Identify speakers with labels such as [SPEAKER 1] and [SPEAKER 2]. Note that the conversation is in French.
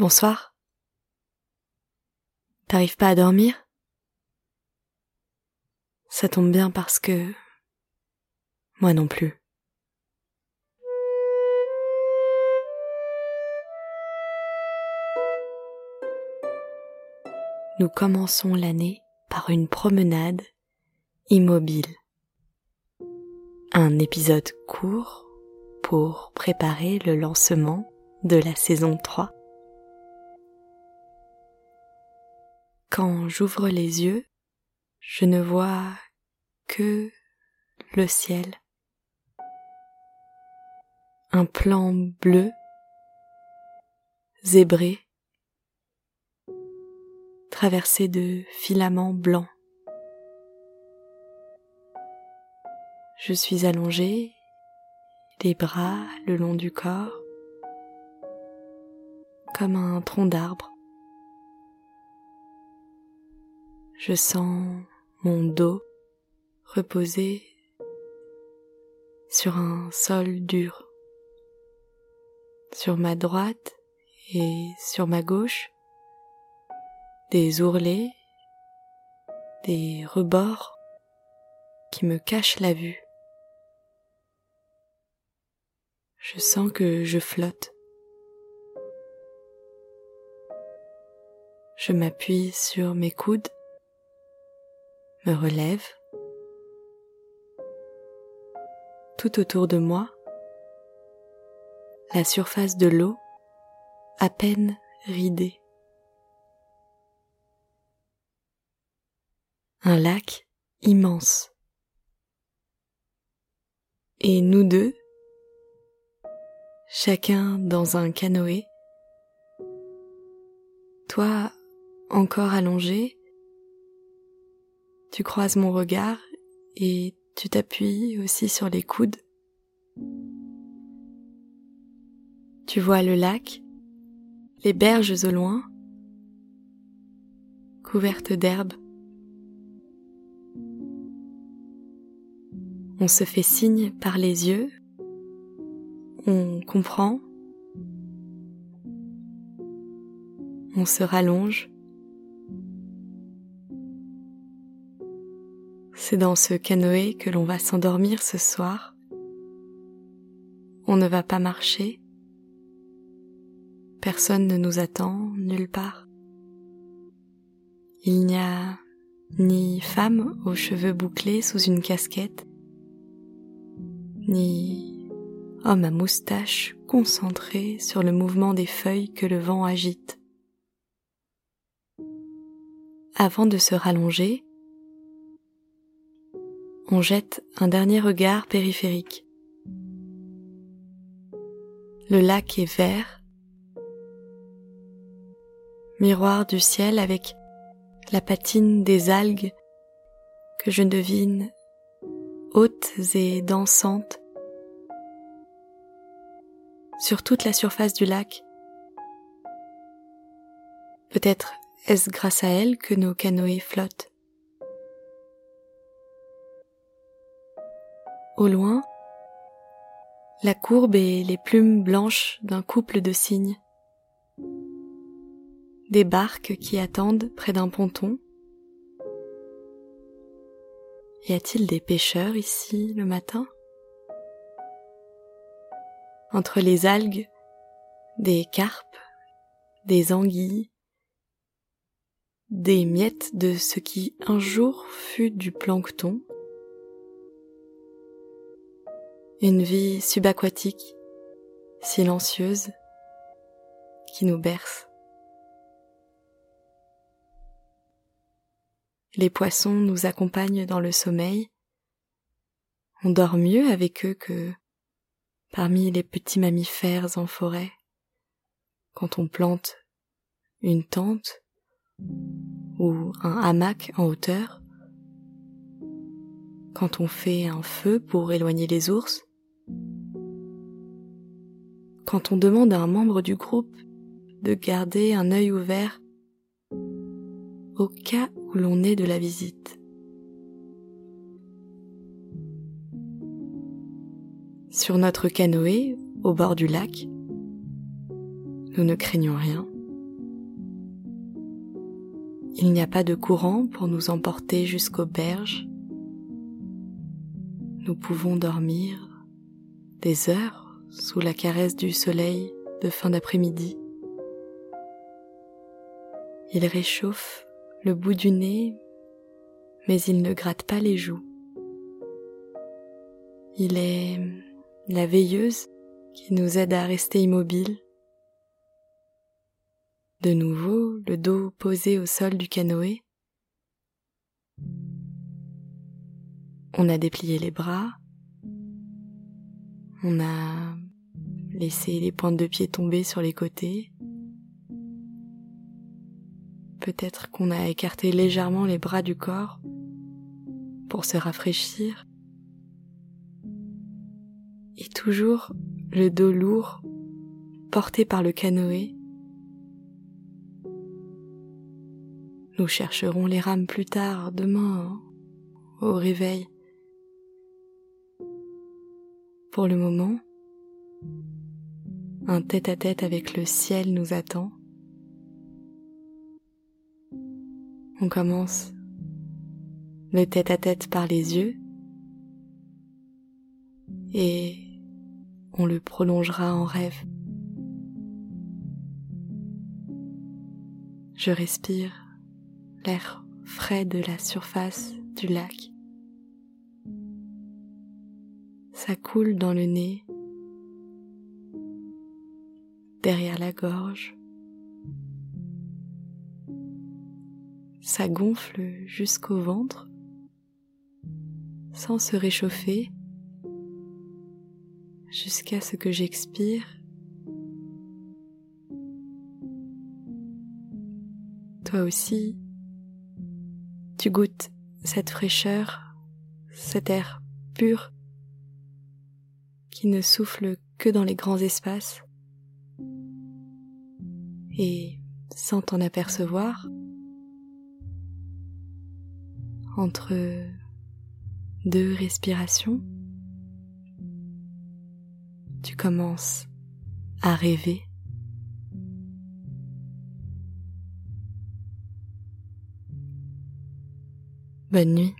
[SPEAKER 1] Bonsoir. T'arrives pas à dormir? Ça tombe bien parce que... Moi non plus. Nous commençons l'année par une promenade immobile. Un épisode court pour préparer le lancement de la saison 3. Quand j'ouvre les yeux, je ne vois que le ciel. Un plan bleu, zébré, traversé de filaments blancs. Je suis allongée, les bras le long du corps, comme un tronc d'arbre. Je sens mon dos reposer sur un sol dur. Sur ma droite et sur ma gauche, des ourlets, des rebords qui me cachent la vue. Je sens que je flotte. Je m'appuie sur mes coudes me relève. Tout autour de moi, la surface de l'eau à peine ridée. Un lac immense. Et nous deux, chacun dans un canoë, toi encore allongé, tu croises mon regard et tu t'appuies aussi sur les coudes. Tu vois le lac, les berges au loin, couvertes d'herbe. On se fait signe par les yeux, on comprend, on se rallonge. C'est dans ce canoë que l'on va s'endormir ce soir. On ne va pas marcher. Personne ne nous attend nulle part. Il n'y a ni femme aux cheveux bouclés sous une casquette, ni homme à moustache concentré sur le mouvement des feuilles que le vent agite. Avant de se rallonger, on jette un dernier regard périphérique. Le lac est vert, miroir du ciel avec la patine des algues que je devine hautes et dansantes sur toute la surface du lac. Peut-être est-ce grâce à elles que nos canoës flottent. Au loin, la courbe et les plumes blanches d'un couple de cygnes. Des barques qui attendent près d'un ponton. Y a-t-il des pêcheurs ici le matin? Entre les algues, des carpes, des anguilles, des miettes de ce qui un jour fut du plancton, une vie subaquatique, silencieuse, qui nous berce. Les poissons nous accompagnent dans le sommeil. On dort mieux avec eux que parmi les petits mammifères en forêt. Quand on plante une tente ou un hamac en hauteur, quand on fait un feu pour éloigner les ours, quand on demande à un membre du groupe de garder un œil ouvert au cas où l'on est de la visite. Sur notre canoë, au bord du lac, nous ne craignons rien. Il n'y a pas de courant pour nous emporter jusqu'aux berges. Nous pouvons dormir des heures sous la caresse du soleil de fin d'après-midi. Il réchauffe le bout du nez, mais il ne gratte pas les joues. Il est la veilleuse qui nous aide à rester immobiles. De nouveau, le dos posé au sol du canoë. On a déplié les bras. On a laissé les pointes de pied tomber sur les côtés. Peut-être qu'on a écarté légèrement les bras du corps pour se rafraîchir. Et toujours le dos lourd porté par le canoë. Nous chercherons les rames plus tard, demain, au réveil. Pour le moment, un tête-à-tête avec le ciel nous attend. On commence le tête-à-tête par les yeux et on le prolongera en rêve. Je respire l'air frais de la surface du lac. Ça coule dans le nez, derrière la gorge. Ça gonfle jusqu'au ventre sans se réchauffer jusqu'à ce que j'expire. Toi aussi, tu goûtes cette fraîcheur, cet air pur qui ne souffle que dans les grands espaces et sans t'en apercevoir, entre deux respirations, tu commences à rêver. Bonne nuit.